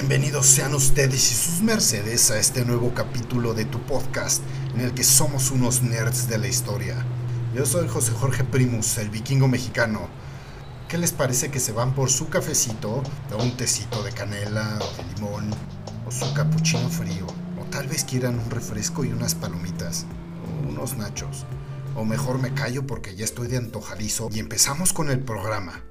Bienvenidos sean ustedes y sus mercedes a este nuevo capítulo de tu podcast en el que somos unos nerds de la historia. Yo soy José Jorge Primus, el vikingo mexicano. ¿Qué les parece que se van por su cafecito, o un tecito de canela o de limón, o su capuchino frío, o tal vez quieran un refresco y unas palomitas, o unos nachos? O mejor me callo porque ya estoy de antojadizo y empezamos con el programa.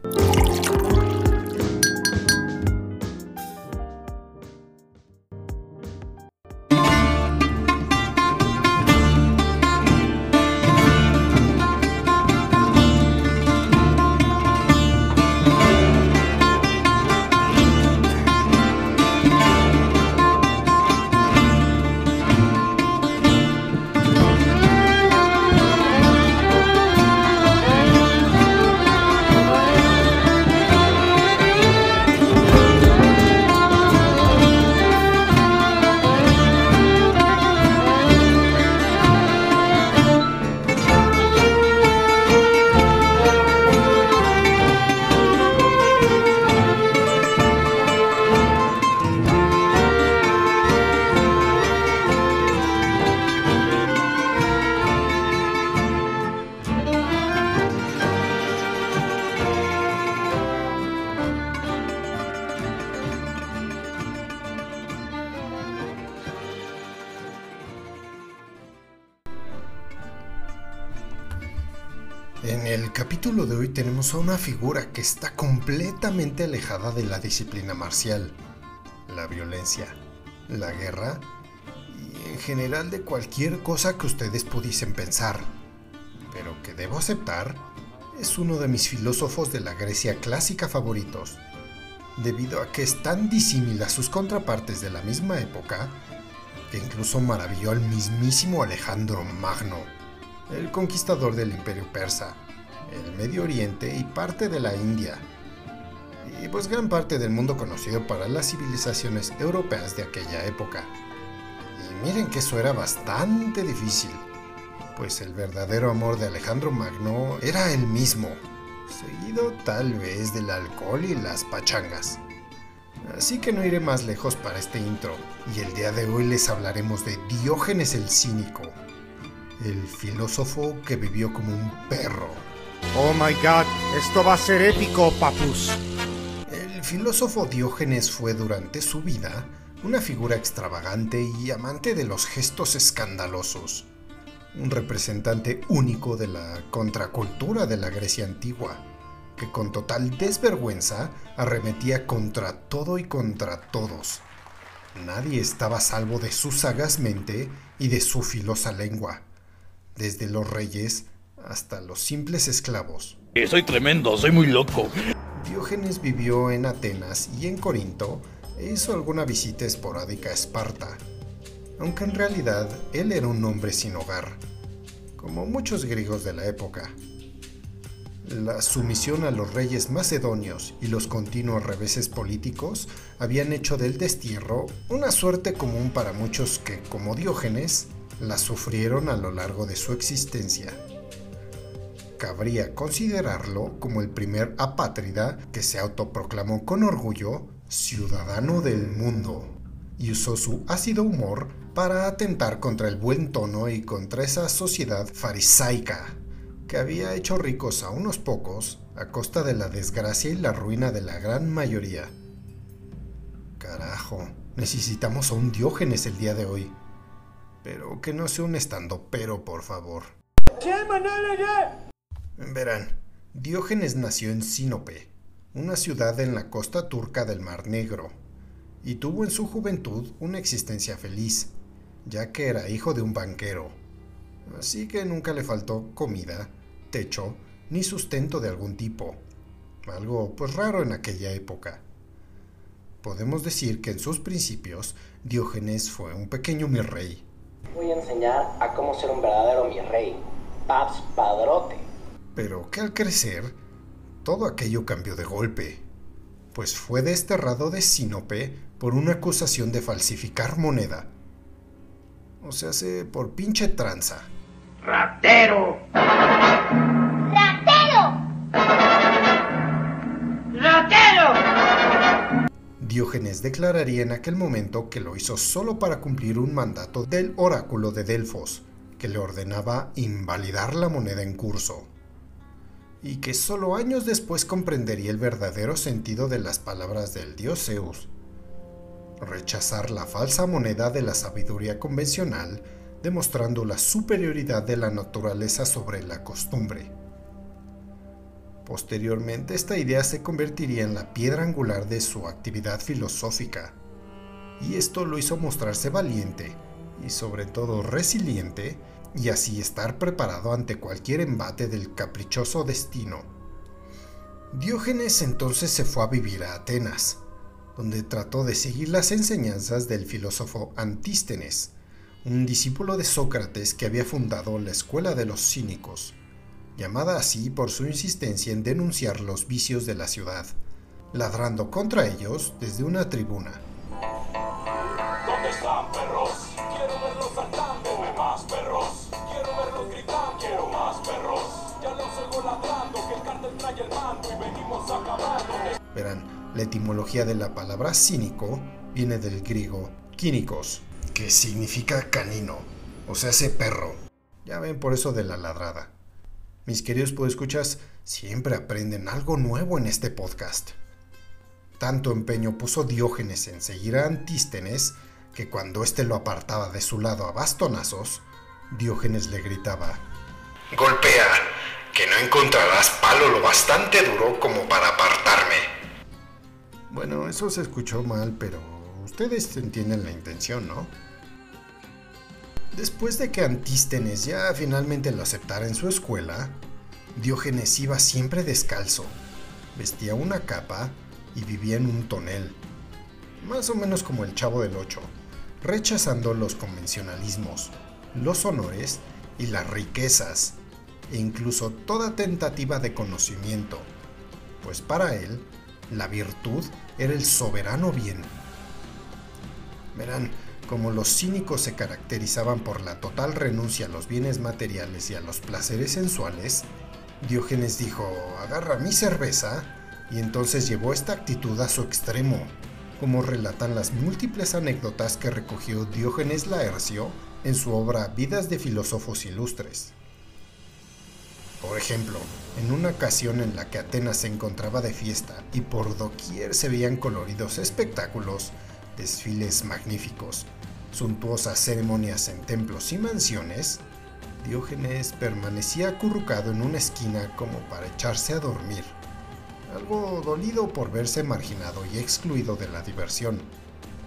A una figura que está completamente alejada de la disciplina marcial, la violencia, la guerra y en general de cualquier cosa que ustedes pudiesen pensar, pero que debo aceptar es uno de mis filósofos de la Grecia clásica favoritos, debido a que es tan disímil a sus contrapartes de la misma época que incluso maravilló al mismísimo Alejandro Magno el conquistador del imperio persa, el Medio Oriente y parte de la India, y pues gran parte del mundo conocido para las civilizaciones europeas de aquella época. Y miren que eso era bastante difícil, pues el verdadero amor de Alejandro Magno era el mismo, seguido tal vez del alcohol y las pachangas. Así que no iré más lejos para este intro, y el día de hoy les hablaremos de Diógenes el Cínico, el filósofo que vivió como un perro. Oh my god, esto va a ser épico, papus. El filósofo Diógenes fue durante su vida una figura extravagante y amante de los gestos escandalosos, un representante único de la contracultura de la Grecia antigua, que con total desvergüenza arremetía contra todo y contra todos. Nadie estaba salvo de su sagaz mente y de su filosa lengua desde los reyes hasta los simples esclavos. Soy tremendo, soy muy loco. Diógenes vivió en Atenas y en Corinto e hizo alguna visita esporádica a Esparta, aunque en realidad él era un hombre sin hogar, como muchos griegos de la época. La sumisión a los reyes macedonios y los continuos reveses políticos habían hecho del destierro una suerte común para muchos que, como Diógenes, la sufrieron a lo largo de su existencia. Cabría considerarlo como el primer apátrida que se autoproclamó con orgullo ciudadano del mundo y usó su ácido humor para atentar contra el buen tono y contra esa sociedad farisaica que había hecho ricos a unos pocos a costa de la desgracia y la ruina de la gran mayoría. Carajo, necesitamos a un Diógenes el día de hoy. Pero que no sea un estando pero, por favor. Verán, Diógenes nació en Sinope, una ciudad en la costa turca del Mar Negro, y tuvo en su juventud una existencia feliz, ya que era hijo de un banquero. Así que nunca le faltó comida, techo, ni sustento de algún tipo, algo pues raro en aquella época. Podemos decir que en sus principios Diógenes fue un pequeño mi rey, voy a enseñar a cómo ser un verdadero mi rey, Paps Padrote. Pero que al crecer, todo aquello cambió de golpe, pues fue desterrado de Sinope por una acusación de falsificar moneda. O sea, se por pinche tranza. ¡Ratero! ¡Ratero! ¡Ratero! Diógenes declararía en aquel momento que lo hizo solo para cumplir un mandato del oráculo de Delfos, que le ordenaba invalidar la moneda en curso, y que solo años después comprendería el verdadero sentido de las palabras del dios Zeus. Rechazar la falsa moneda de la sabiduría convencional, demostrando la superioridad de la naturaleza sobre la costumbre. Posteriormente, esta idea se convertiría en la piedra angular de su actividad filosófica, y esto lo hizo mostrarse valiente y sobre todo resiliente, y así estar preparado ante cualquier embate del caprichoso destino. Diógenes entonces se fue a vivir a Atenas, donde trató de seguir las enseñanzas del filósofo Antístenes, un discípulo de Sócrates que había fundado la Escuela de los Cínicos llamada así por su insistencia en denunciar los vicios de la ciudad, ladrando contra ellos desde una tribuna. ¿Dónde están perros? La etimología de la palabra cínico viene del griego kínicos, que significa canino, o sea, ese perro. Ya ven por eso de la ladrada. Mis queridos podescuchas, siempre aprenden algo nuevo en este podcast. Tanto empeño puso Diógenes en seguir a Antístenes que cuando éste lo apartaba de su lado a bastonazos, Diógenes le gritaba: Golpea, que no encontrarás palo lo bastante duro como para apartarme. Bueno, eso se escuchó mal, pero ustedes entienden la intención, ¿no? Después de que Antístenes ya finalmente lo aceptara en su escuela, Diógenes iba siempre descalzo, vestía una capa y vivía en un tonel, más o menos como el chavo del ocho, rechazando los convencionalismos, los honores y las riquezas, e incluso toda tentativa de conocimiento, pues para él la virtud era el soberano bien. Verán, como los cínicos se caracterizaban por la total renuncia a los bienes materiales y a los placeres sensuales, Diógenes dijo, agarra mi cerveza, y entonces llevó esta actitud a su extremo, como relatan las múltiples anécdotas que recogió Diógenes Laercio en su obra Vidas de Filósofos Ilustres. Por ejemplo, en una ocasión en la que Atenas se encontraba de fiesta y por doquier se veían coloridos espectáculos, desfiles magníficos, suntuosas ceremonias en templos y mansiones, Diógenes permanecía acurrucado en una esquina como para echarse a dormir, algo dolido por verse marginado y excluido de la diversión,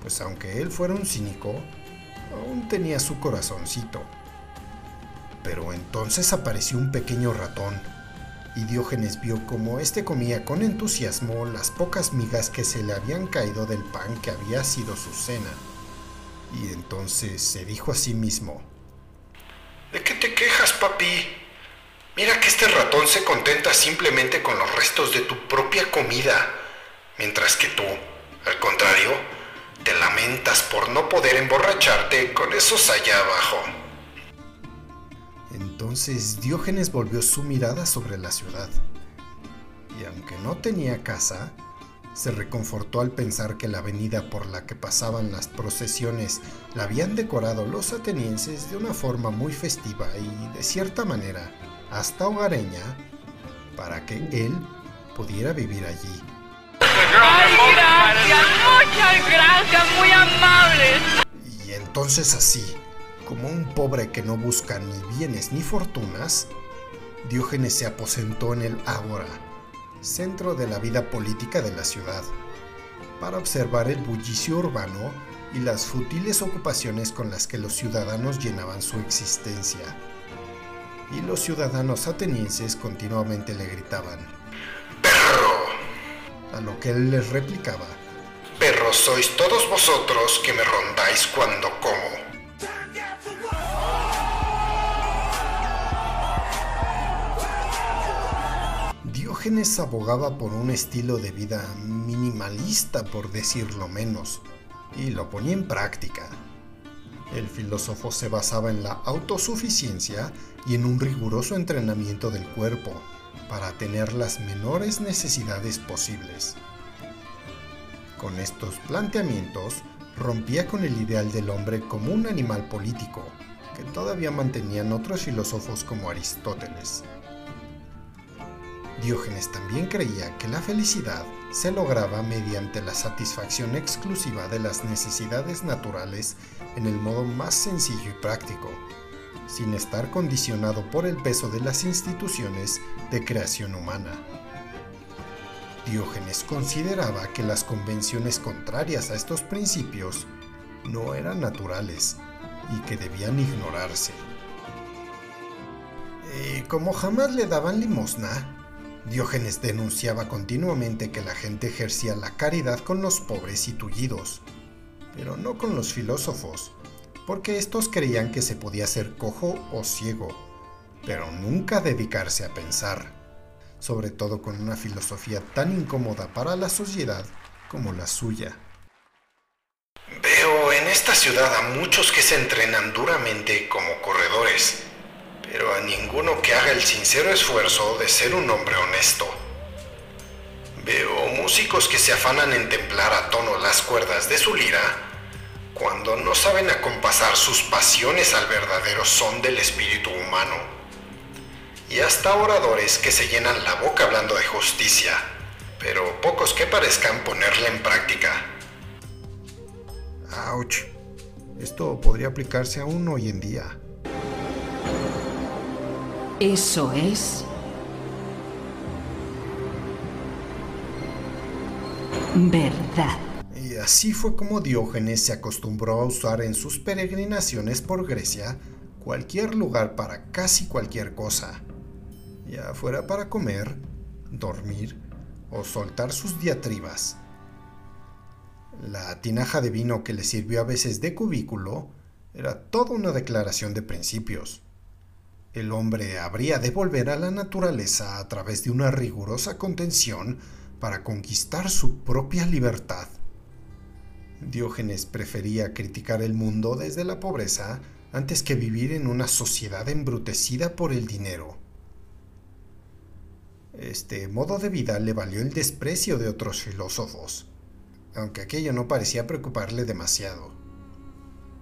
pues aunque él fuera un cínico, aún tenía su corazoncito. Pero entonces apareció un pequeño ratón, y Diógenes vio cómo éste comía con entusiasmo las pocas migas que se le habían caído del pan que había sido su cena. Y entonces se dijo a sí mismo, ¿De qué te quejas, papi? Mira que este ratón se contenta simplemente con los restos de tu propia comida, mientras que tú, al contrario, te lamentas por no poder emborracharte con esos allá abajo. Entonces Diógenes volvió su mirada sobre la ciudad, y aunque no tenía casa, se reconfortó al pensar que la avenida por la que pasaban las procesiones la habían decorado los atenienses de una forma muy festiva y de cierta manera hasta hogareña para que él pudiera vivir allí. Ay, gracias, muchas gracias, muy amables. Y entonces así, como un pobre que no busca ni bienes ni fortunas, Diógenes se aposentó en el Ágora, centro de la vida política de la ciudad, para observar el bullicio urbano y las futiles ocupaciones con las que los ciudadanos llenaban su existencia. Y los ciudadanos atenienses continuamente le gritaban, ¡Perro! a lo que él les replicaba, Perros sois todos vosotros que me rondáis cuando como. Diógenes abogaba por un estilo de vida minimalista, por decirlo menos, y lo ponía en práctica. El filósofo se basaba en la autosuficiencia y en un riguroso entrenamiento del cuerpo para tener las menores necesidades posibles. Con estos planteamientos, rompía con el ideal del hombre como un animal político, que todavía mantenían otros filósofos como Aristóteles. Diógenes también creía que la felicidad se lograba mediante la satisfacción exclusiva de las necesidades naturales en el modo más sencillo y práctico, sin estar condicionado por el peso de las instituciones de creación humana. Diógenes consideraba que las convenciones contrarias a estos principios no eran naturales y que debían ignorarse. Y como jamás le daban limosna, Diógenes denunciaba continuamente que la gente ejercía la caridad con los pobres y tullidos, pero no con los filósofos, porque estos creían que se podía ser cojo o ciego, pero nunca dedicarse a pensar sobre todo con una filosofía tan incómoda para la sociedad como la suya. Veo en esta ciudad a muchos que se entrenan duramente como corredores, pero a ninguno que haga el sincero esfuerzo de ser un hombre honesto. Veo músicos que se afanan en templar a tono las cuerdas de su lira cuando no saben acompasar sus pasiones al verdadero son del espíritu humano y hasta oradores que se llenan la boca hablando de justicia, pero pocos que parezcan ponerla en práctica. ¡Auch! Esto podría aplicarse aún hoy en día. Eso es... Verdad. Y así fue como Diógenes se acostumbró a usar en sus peregrinaciones por Grecia cualquier lugar para casi cualquier cosa ya fuera para comer, dormir o soltar sus diatribas. La tinaja de vino que le sirvió a veces de cubículo era toda una declaración de principios. El hombre habría de volver a la naturaleza a través de una rigurosa contención para conquistar su propia libertad. Diógenes prefería criticar el mundo desde la pobreza antes que vivir en una sociedad embrutecida por el dinero. Este modo de vida le valió el desprecio de otros filósofos, aunque aquello no parecía preocuparle demasiado.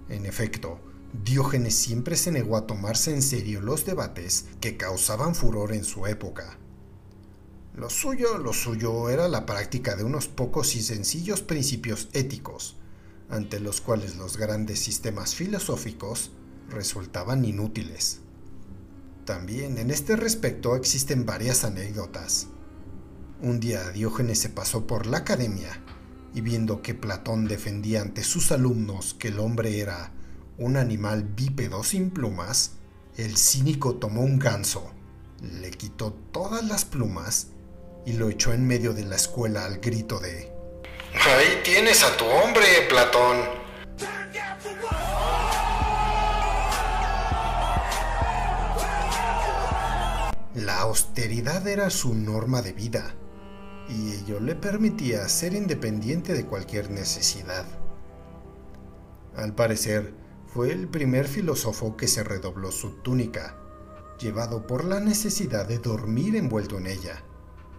En efecto, Diógenes siempre se negó a tomarse en serio los debates que causaban furor en su época. Lo suyo, lo suyo era la práctica de unos pocos y sencillos principios éticos, ante los cuales los grandes sistemas filosóficos resultaban inútiles. También en este respecto existen varias anécdotas. Un día Diógenes se pasó por la academia y viendo que Platón defendía ante sus alumnos que el hombre era un animal bípedo sin plumas, el cínico tomó un ganso, le quitó todas las plumas y lo echó en medio de la escuela al grito de Ahí tienes a tu hombre, Platón. La austeridad era su norma de vida y ello le permitía ser independiente de cualquier necesidad. Al parecer, fue el primer filósofo que se redobló su túnica, llevado por la necesidad de dormir envuelto en ella,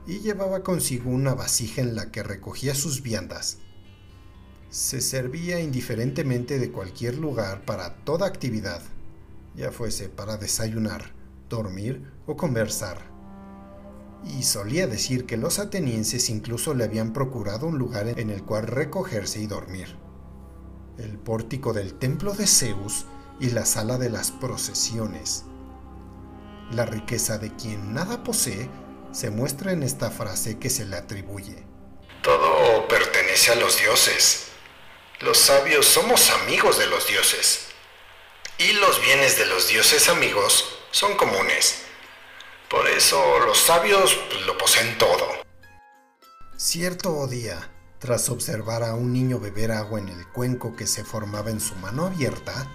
y llevaba consigo una vasija en la que recogía sus viandas. Se servía indiferentemente de cualquier lugar para toda actividad, ya fuese para desayunar, dormir o conversar. Y solía decir que los atenienses incluso le habían procurado un lugar en el cual recogerse y dormir. El pórtico del templo de Zeus y la sala de las procesiones. La riqueza de quien nada posee se muestra en esta frase que se le atribuye. Todo pertenece a los dioses. Los sabios somos amigos de los dioses. Y los bienes de los dioses amigos son comunes. Por eso los sabios lo poseen todo. Cierto día, tras observar a un niño beber agua en el cuenco que se formaba en su mano abierta,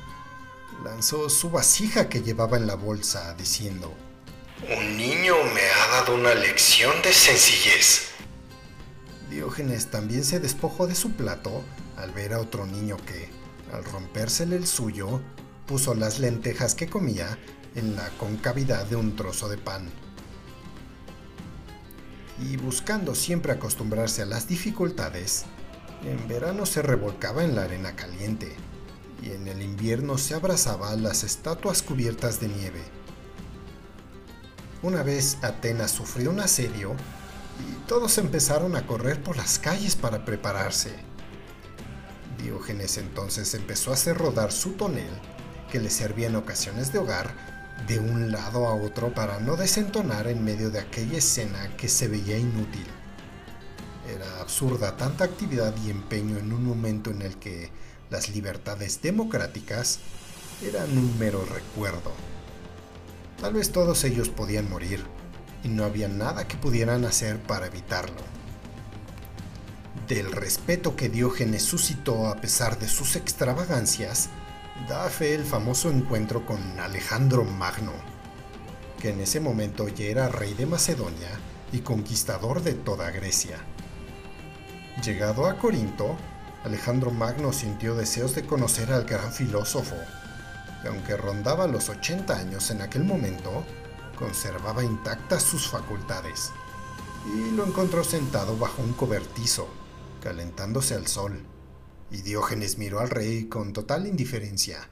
lanzó su vasija que llevaba en la bolsa, diciendo, Un niño me ha dado una lección de sencillez. Diógenes también se despojó de su plato al ver a otro niño que, al rompérsele el suyo, puso las lentejas que comía en la concavidad de un trozo de pan. Y buscando siempre acostumbrarse a las dificultades, En verano se revolcaba en la arena caliente y en el invierno se abrazaba a las estatuas cubiertas de nieve. Una vez Atenas sufrió un asedio y todos empezaron a correr por las calles para prepararse. Diógenes entonces empezó a hacer rodar su tonel, que le servía en ocasiones de hogar, de un lado a otro para no desentonar en medio de aquella escena que se veía inútil. Era absurda tanta actividad y empeño en un momento en el que las libertades democráticas eran un mero recuerdo. Tal vez todos ellos podían morir, y no había nada que pudieran hacer para evitarlo. Del respeto que Diógenes suscitó a pesar de sus extravagancias, da fe el famoso encuentro con Alejandro Magno, que en ese momento ya era rey de Macedonia y conquistador de toda Grecia. Llegado a Corinto, Alejandro Magno sintió deseos de conocer al gran filósofo, y aunque rondaba los 80 años en aquel momento, conservaba intactas sus facultades, y lo encontró sentado bajo un cobertizo, calentándose al sol, y Diógenes miró al rey con total indiferencia.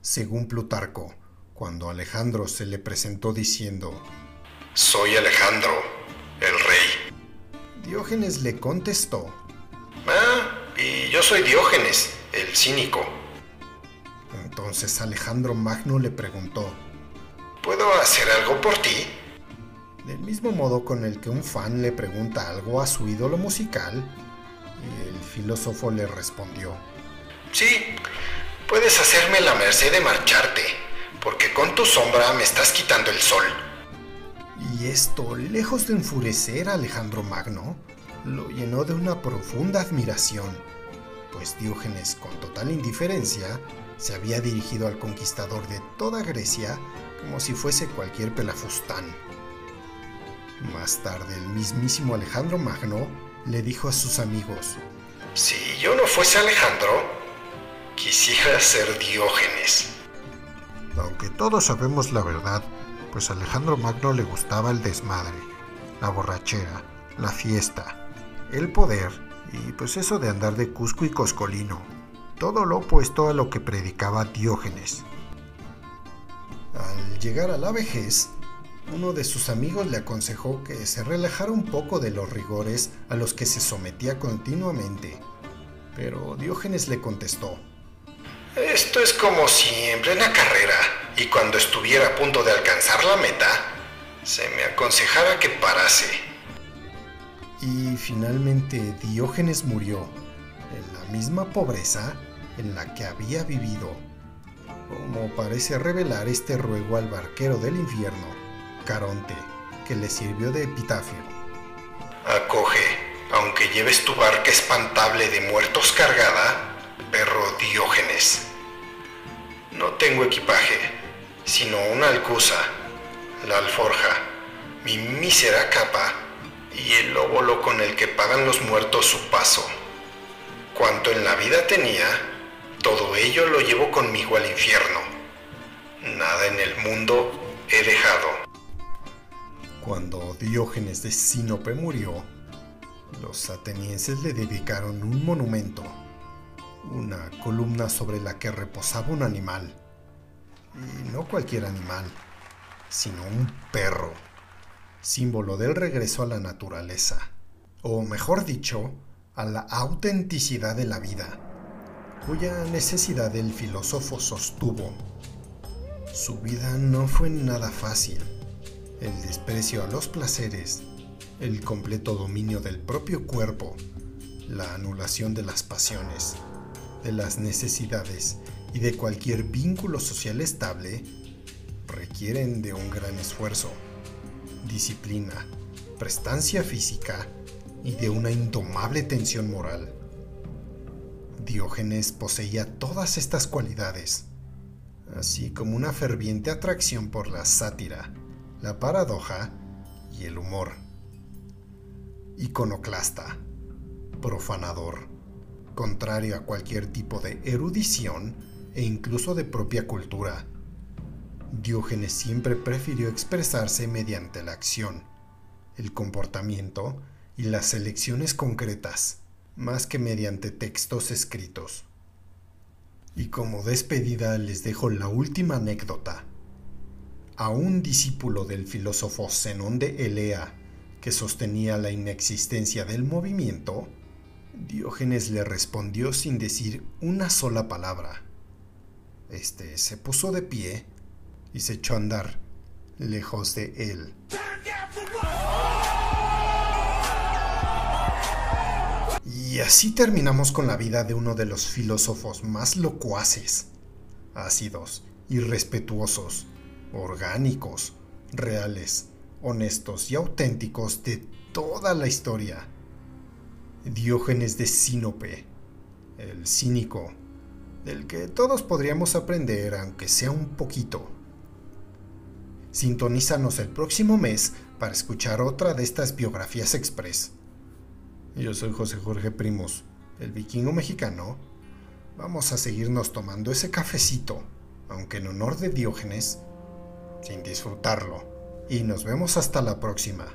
Según Plutarco, cuando Alejandro se le presentó diciendo, Soy Alejandro, el rey. Diógenes le contestó, Ah, y yo soy Diógenes, el cínico. Entonces Alejandro Magno le preguntó, ¿Puedo hacer algo por ti? Del mismo modo con el que un fan le pregunta algo a su ídolo musical, filósofo le respondió, Sí, puedes hacerme la merced de marcharte, porque con tu sombra me estás quitando el sol. Y esto, lejos de enfurecer a Alejandro Magno, lo llenó de una profunda admiración, pues Diógenes, con total indiferencia, se había dirigido al conquistador de toda Grecia como si fuese cualquier pelafustán. Más tarde, el mismísimo Alejandro Magno le dijo a sus amigos, Si yo no fuese Alejandro, quisiera ser Diógenes. Aunque todos sabemos la verdad, pues a Alejandro Magno le gustaba el desmadre, la borrachera, la fiesta, el poder y pues eso de andar de Cusco y Coscolino, todo lo opuesto a lo que predicaba Diógenes. Al llegar a la vejez, uno de sus amigos le aconsejó que se relajara un poco de los rigores a los que se sometía continuamente, pero Diógenes le contestó, Esto es como siempre en la carrera, y cuando estuviera a punto de alcanzar la meta, se me aconsejara que parase. Y finalmente Diógenes murió en la misma pobreza en la que había vivido, como parece revelar este ruego al barquero del infierno, Caronte, que le sirvió de epitafio. Acoge, aunque lleves tu barca espantable de muertos cargada, perro Diógenes. No tengo equipaje, sino una alcusa, la alforja, mi mísera capa y el óvulo con el que pagan los muertos su paso. Cuanto en la vida tenía, todo ello lo llevo conmigo al infierno. Nada en el mundo he dejado. Cuando Diógenes de Sinope murió, los atenienses le dedicaron un monumento, una columna sobre la que reposaba un animal. Y no cualquier animal, sino un perro, símbolo del regreso a la naturaleza, o mejor dicho, a la autenticidad de la vida, cuya necesidad el filósofo sostuvo. Su vida no fue nada fácil. El desprecio a los placeres, el completo dominio del propio cuerpo, la anulación de las pasiones, de las necesidades y de cualquier vínculo social estable requieren de un gran esfuerzo, disciplina, prestancia física y de una indomable tensión moral. Diógenes poseía todas estas cualidades, así como una ferviente atracción por la sátira, la paradoja y el humor. Iconoclasta, profanador, contrario a cualquier tipo de erudición e incluso de propia cultura. Diógenes siempre prefirió expresarse mediante la acción, el comportamiento y las elecciones concretas, más que mediante textos escritos. Y como despedida les dejo la última anécdota. A un discípulo del filósofo Zenón de Elea, que sostenía la inexistencia del movimiento, Diógenes le respondió sin decir una sola palabra. Este se puso de pie y se echó a andar lejos de él. Y así terminamos con la vida de uno de los filósofos más locuaces, ácidos, irrespetuosos, orgánicos, reales, honestos y auténticos de toda la historia. Diógenes de Sinope, el cínico, del que todos podríamos aprender aunque sea un poquito. Sintonízanos el próximo mes para escuchar otra de estas biografías express. Yo soy José Jorge Primos, el vikingo mexicano. Vamos a seguirnos tomando ese cafecito, aunque en honor de Diógenes, sin disfrutarlo. Y nos vemos hasta la próxima.